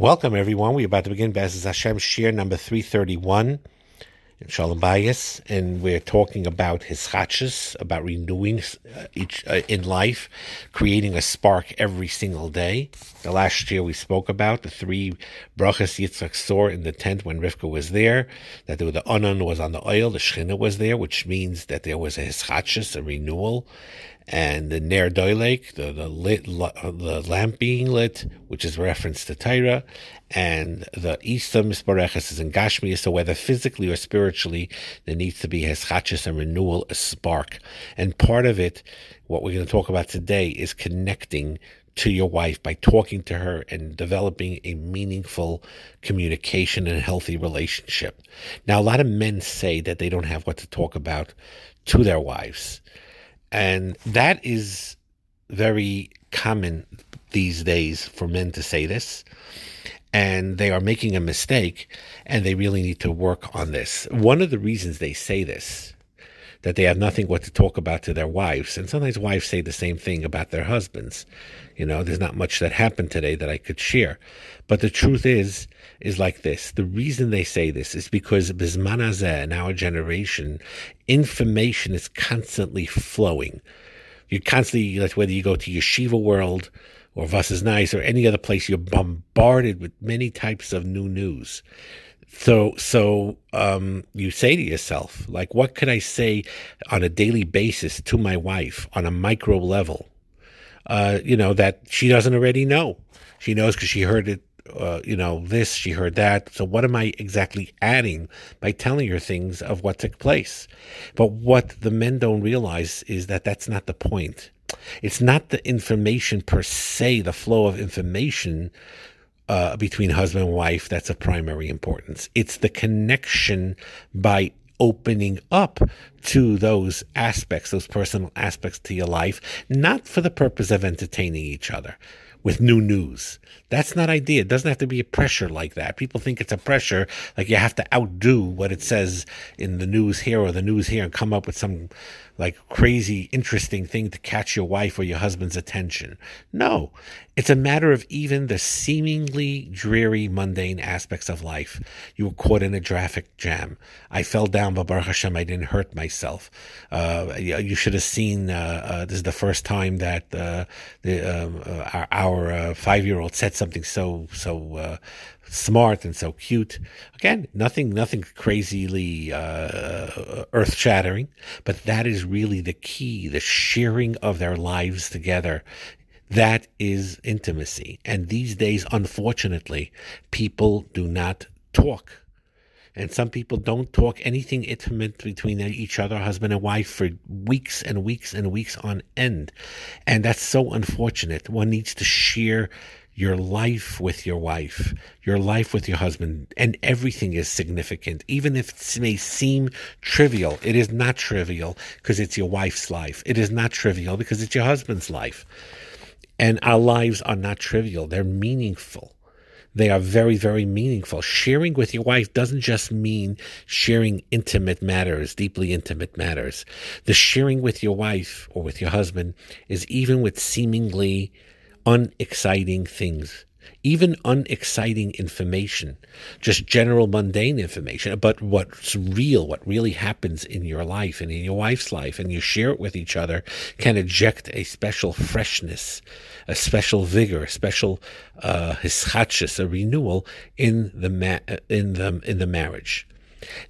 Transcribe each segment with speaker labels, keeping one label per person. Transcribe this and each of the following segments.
Speaker 1: Welcome, everyone. We're about to begin B'ezras Hashem shiur number 331 in Shalom Bayis, and we're talking about hischadshus, about renewing uh, each uh, in life, creating a spark every single day. The last year we spoke about the three brachas Yitzchak saw in the tent when Rivka was there, that the anan was on the ohel, the shechina was there, which means that there was a hischadshus, a renewal, and the Ner Doilek, the the, lit, the lamp being lit, which is reference to Torah, and the Misbareches is in Gashmi, so whether physically or spiritually, there needs to be Hischadshus and renewal, a spark. And part of it, what we're going to talk about today, is connecting to your wife by talking to her and developing a meaningful communication and healthy relationship. Now, a lot of men say that they don't have what to talk about to their wives. And that is very common these days for men to say this. And they are making a mistake and they really need to work on this. One of the reasons they say this, that they have nothing what to talk about to their wives, and sometimes wives say the same thing about their husbands. You know, there's not much that happened today that I could share. But the truth is, is like this. The reason they say this is because Bismanazeh in our generation, information is constantly flowing. You're constantly, whether you go to yeshiva world or Vos Iz Neias or any other place, you're bombarded with many types of new news. So, so um, you say to yourself, like, what could I say on a daily basis to my wife on a micro level? Uh, you know that she doesn't already know. She knows because she heard it uh, you know, this, she heard that. So what am I exactly adding by telling her things of what took place? But what the men don't realize is that that's not the point. It's not the information per se, the flow of information uh, between husband and wife that's of primary importance. It's the connection by opening up to those aspects, those personal aspects to your life, not for the purpose of entertaining each other with new news. That's not idea. It doesn't have to be a pressure like that. People think it's a pressure, like you have to outdo what it says in the news here or the news here and come up with some like crazy interesting thing to catch your wife or your husband's attention. No, it's a matter of even the seemingly dreary, mundane aspects of life. You were caught in a traffic jam. I fell down, but Baruch Hashem, I didn't hurt myself. Uh, you should have seen. Uh, uh, this is the first time that uh, the um, uh, our, our uh, five-year-old said something so so smart and so cute. Again, nothing, nothing crazily uh, earth shattering, but that is really the key the sharing of their lives together. That is intimacy. And these days, unfortunately, people do not talk. And some people don't talk anything intimate between each other, husband and wife, for weeks and weeks and weeks on end. And that's so unfortunate. One needs to share your life with your wife, your life with your husband, and everything is significant. Even if it may seem trivial, it is not trivial because it's your wife's life. It is not trivial because it's your husband's life. And our lives are not trivial, they're meaningful. They are very, very meaningful. Sharing with your wife doesn't just mean sharing intimate matters, deeply intimate matters. The sharing with your wife or with your husband is even with seemingly unexciting things, even unexciting information, just general mundane information, about what's real, what really happens in your life and in your wife's life, and you share it with each other, can eject a special freshness, a special vigor, a special uh, a renewal in the ma- in the in the marriage.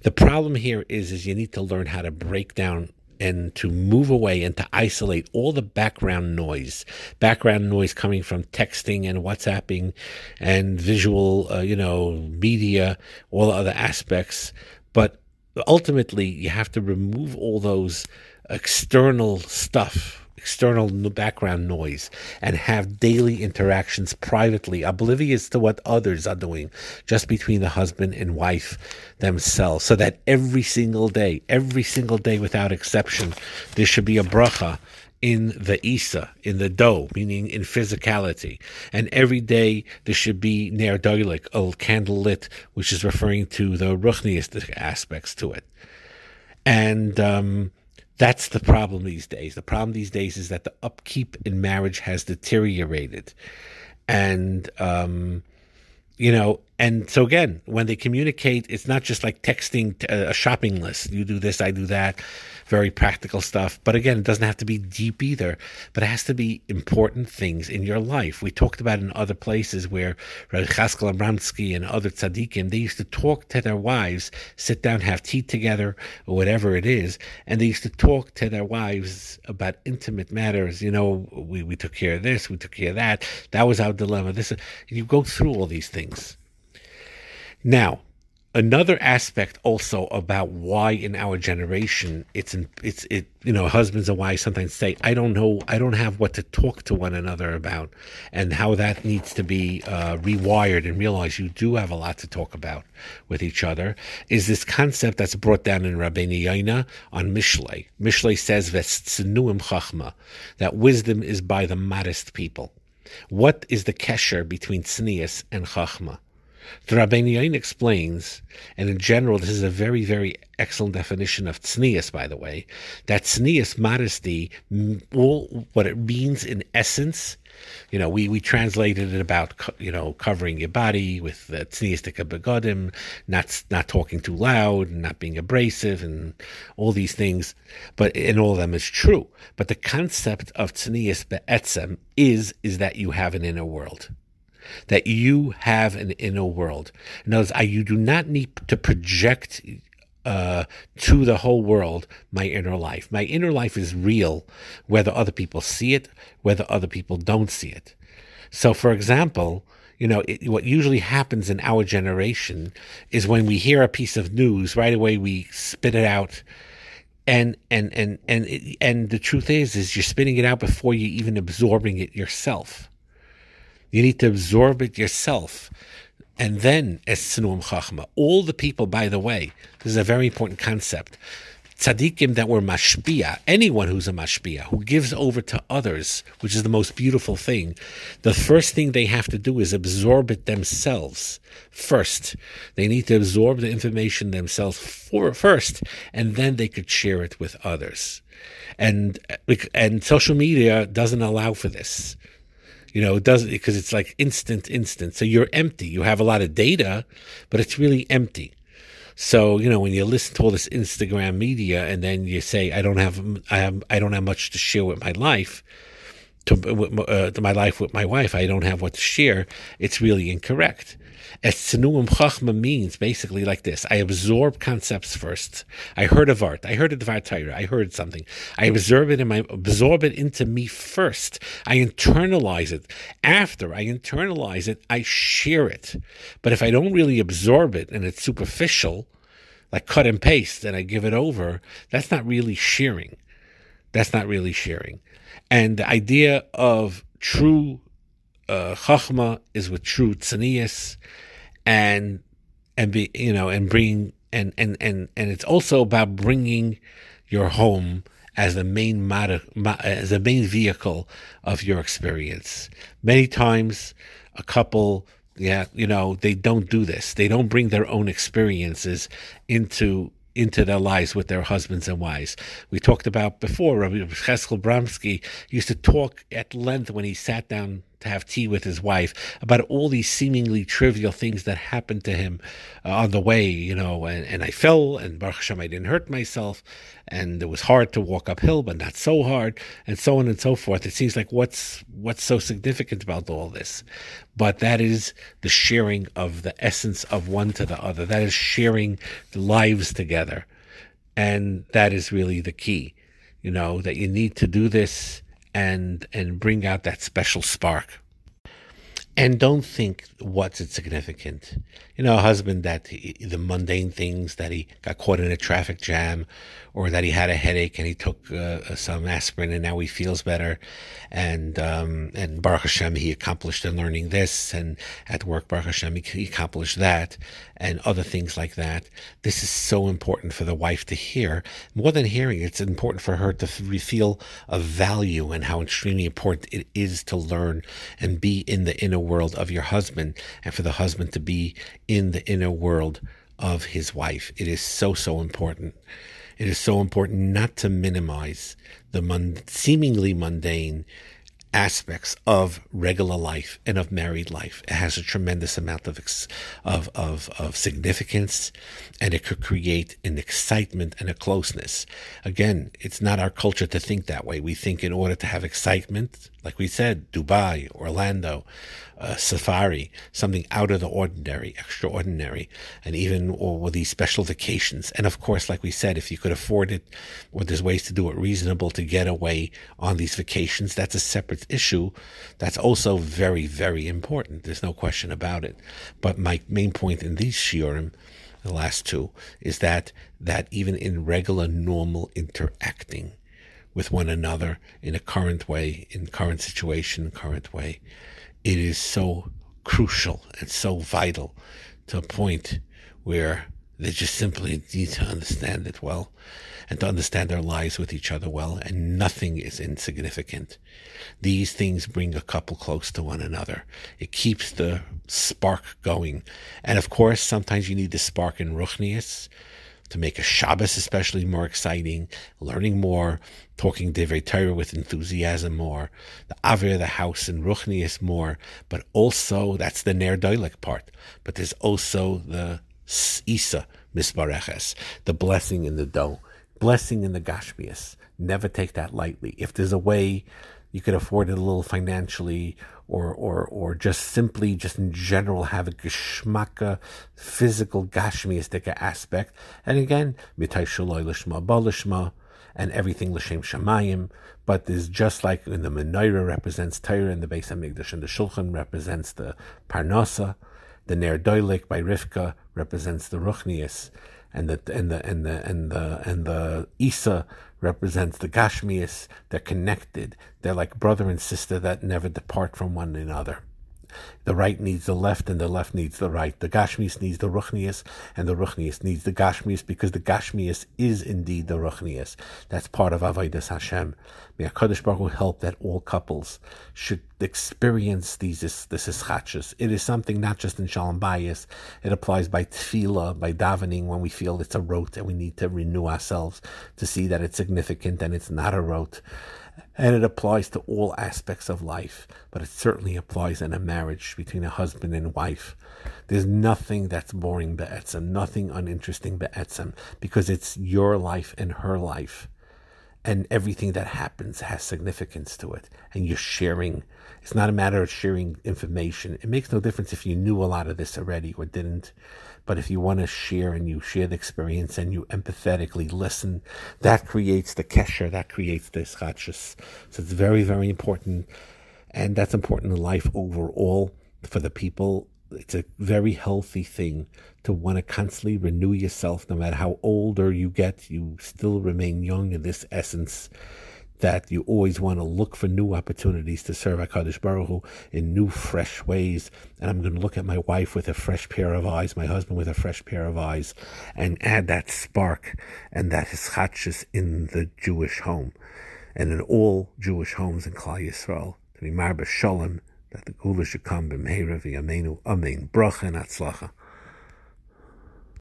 Speaker 1: The problem here is is you need to learn how to break down and to move away and to isolate all the background noise, background noise coming from texting and WhatsApping and visual, uh, you know, media, all the other aspects. But ultimately, you have to remove all those external stuff external background noise and have daily interactions privately, oblivious to what others are doing, just between the husband and wife themselves. So that every single day, every single day without exception, there should be a bracha in the Isa, in the dough, meaning in physicality. And every day there should be Ner Doilik, a candle lit, which is referring to the Ruchniistic aspects to it. And um, that's the problem these days. The problem these days is that the upkeep in marriage has deteriorated. And um, you know, and so again, when they communicate, it's not just like texting uh, a shopping list. You do this, I do that very practical stuff. But again, it doesn't have to be deep either, but it has to be important things in your life. We talked about in other places where Rabbi Chaskel Abramsky and other tzaddikim, they used to talk to their wives, sit down, have tea together, or whatever it is, and they used to talk to their wives about intimate matters. You know, we, we took care of this, we took care of that. That was our dilemma. This you go through all these things. Now, another aspect also about why in our generation it's in, it's it you know husbands and wives sometimes say I don't know I don't have what to talk to one another about and how that needs to be uh, rewired and realize you do have a lot to talk about with each other is this concept that's brought down in Rabbeinu Yonah on Mishlei. Mishlei says chachma that wisdom is by the modest people. What is the kesher between tznius and chachma? The Rabbeinu Yonah explains, and in general, this is a very, very excellent definition of tznius, by the way, that tznius, modesty, all what it means in essence, you know, we, we translated it about, you know, covering your body with the tzniistika begodim, not, not talking too loud, not being abrasive, and all these things. But, and all of them is true. But the concept of tznius be'etzem is, is that you have an inner world that you have an inner world. In other words, I, you do not need to project uh, to the whole world my inner life. My inner life is real, whether other people see it, whether other people don't see it. So, for example, you know, it, what usually happens in our generation is when we hear a piece of news, right away we spit it out and and and and and the truth is is you're spitting it out before you're even absorbing it yourself you need to absorb it yourself. And then, Sinuim Chachma, all the people, by the way, this is a very important concept. Tzaddikim that were mashpia, anyone who's a mashpia, who gives over to others, which is the most beautiful thing, the first thing they have to do is absorb it themselves first. They need to absorb the information themselves for, first, and then they could share it with others. And and social media doesn't allow for this. You know, it doesn't because it's like instant, instant. So you're empty. You have a lot of data, but it's really empty. So you know, when you listen to all this Instagram media, and then you say, "I don't have, I have, I don't have much to share with my life." To, uh, to my life with my wife, I don't have what to share. It's really incorrect. Etzenuim Chachma means basically like this. I absorb concepts first. I heard of art. I heard of Dvar Torah. I heard something. I absorb it in my, absorb it into me first. I internalize it. After I internalize it, I share it. But if I don't really absorb it and it's superficial, like cut and paste, and I give it over, that's not really sharing. That's not really sharing. And the idea of true uh, chachma is with true tznius, and and be you know and bring and and and and it's also about bringing your home as the main mod- as the main vehicle of your experience. Many times, a couple, yeah, you know, they don't do this. They don't bring their own experiences into into their lives with their husbands and wives. We talked about before, Rabbi Cheskel Bramsky used to talk at length when he sat down to have tea with his wife about all these seemingly trivial things that happened to him uh, on the way, you know, and, and I fell and Baruch Hashem, I didn't hurt myself and it was hard to walk uphill, but not so hard and so on and so forth. It seems like what's, what's so significant about all this? But that is the sharing of the essence of one to the other. That is sharing lives together. And that is really the key, you know, that you need to do this and and bring out that special spark. And don't think what's it significant. You know, a husband that he, the mundane things that he got caught in a traffic jam, or that he had a headache and he took uh, some aspirin and now he feels better, and um, and Baruch Hashem he accomplished in learning this, and at work Baruch Hashem he accomplished that, and other things like that. This is so important for the wife to hear. More than hearing, it's important for her to feel a value and how extremely important it is to learn and be in the inner world of your husband, and for the husband to be in the inner world of his wife. It is so, so important. It is so important not to minimize the mon- seemingly mundane aspects of regular life and of married life. It has a tremendous amount of of of, of significance, and it could create an excitement and a closeness. Again, it's not our culture to think that way. We think in order to have excitement, like we said, Dubai, Orlando, uh, safari, something out of the ordinary, extraordinary, and even or these special vacations. And of course, like we said, if you could afford it, or there's ways to do it reasonable to get away on these vacations, that's a separate issue. That's also very, very important. There's no question about it. But my main point in these shiurim, the last two, is that that even in regular, normal interacting with one another in a current way, in current situation, current way, it is so crucial and so vital to a point where they just simply need to understand it well and to understand their lives with each other well, and nothing is insignificant. These things bring a couple close to one another. It keeps the spark going. And of course, sometimes you need the spark in Ruchnius to make a Shabbos especially more exciting, learning more, talking Divrei Torah with enthusiasm more, the Avir, of the house, and Ruchnius more, but also, that's the Ner Doilik part, but there's also the Isa, Misbareches, the blessing in the dough, blessing in the Gashmias. Never take that lightly. If there's a way you could afford it a little financially or or or just simply just in general have a geschmacka physical gashmiistic aspect. And again mitai shaloi lishma balishma and everything l'shem shamayim. But there's just like in the menorah represents Torah and the Beis Hamikdash and the Shulchan represents the Parnasa the Ner Doilik by Rivka represents the Ruchnius and the and the and the and the and the Isa represents the Gashmias. They're connected. They're like brother and sister that never depart from one another. The right needs the left, and the left needs the right. The Gashmias needs the Ruchnias, and the Ruchnias needs the Gashmias, because the Gashmias is indeed the Ruchnias. That's part of Avodas Hashem. May HaKadosh Baruch Hu help that all couples should experience these this, this. It is something not just in Shalom Bayis. It applies by tefillah, by davening, when we feel it's a rote and we need to renew ourselves to see that it's significant and it's not a rote and it applies to all aspects of life, but it certainly applies in a marriage between a husband and wife. There's nothing that's boring be'etzem, nothing uninteresting be'etzem, because it's your life and her life. And everything that happens has significance to it. And you're sharing. It's not a matter of sharing information. It makes no difference if you knew a lot of this already or didn't. But if you want to share and you share the experience and you empathetically listen, that creates the kesher, that creates the schachus. So it's very, very important. And that's important in life overall for the people. It's a very healthy thing to want to constantly renew yourself. No matter how older you get, you still remain young in this essence that you always want to look for new opportunities to serve HaKadosh Baruch Hu in new, fresh ways. And I'm going to look at my wife with a fresh pair of eyes, my husband with a fresh pair of eyes, and add that spark and that hischadshus in the Jewish home and in all Jewish homes in Klal Yisrael. To be marba shalom, that the Geula should come b'meira v'yameinu, amen, bracha and atzlacha.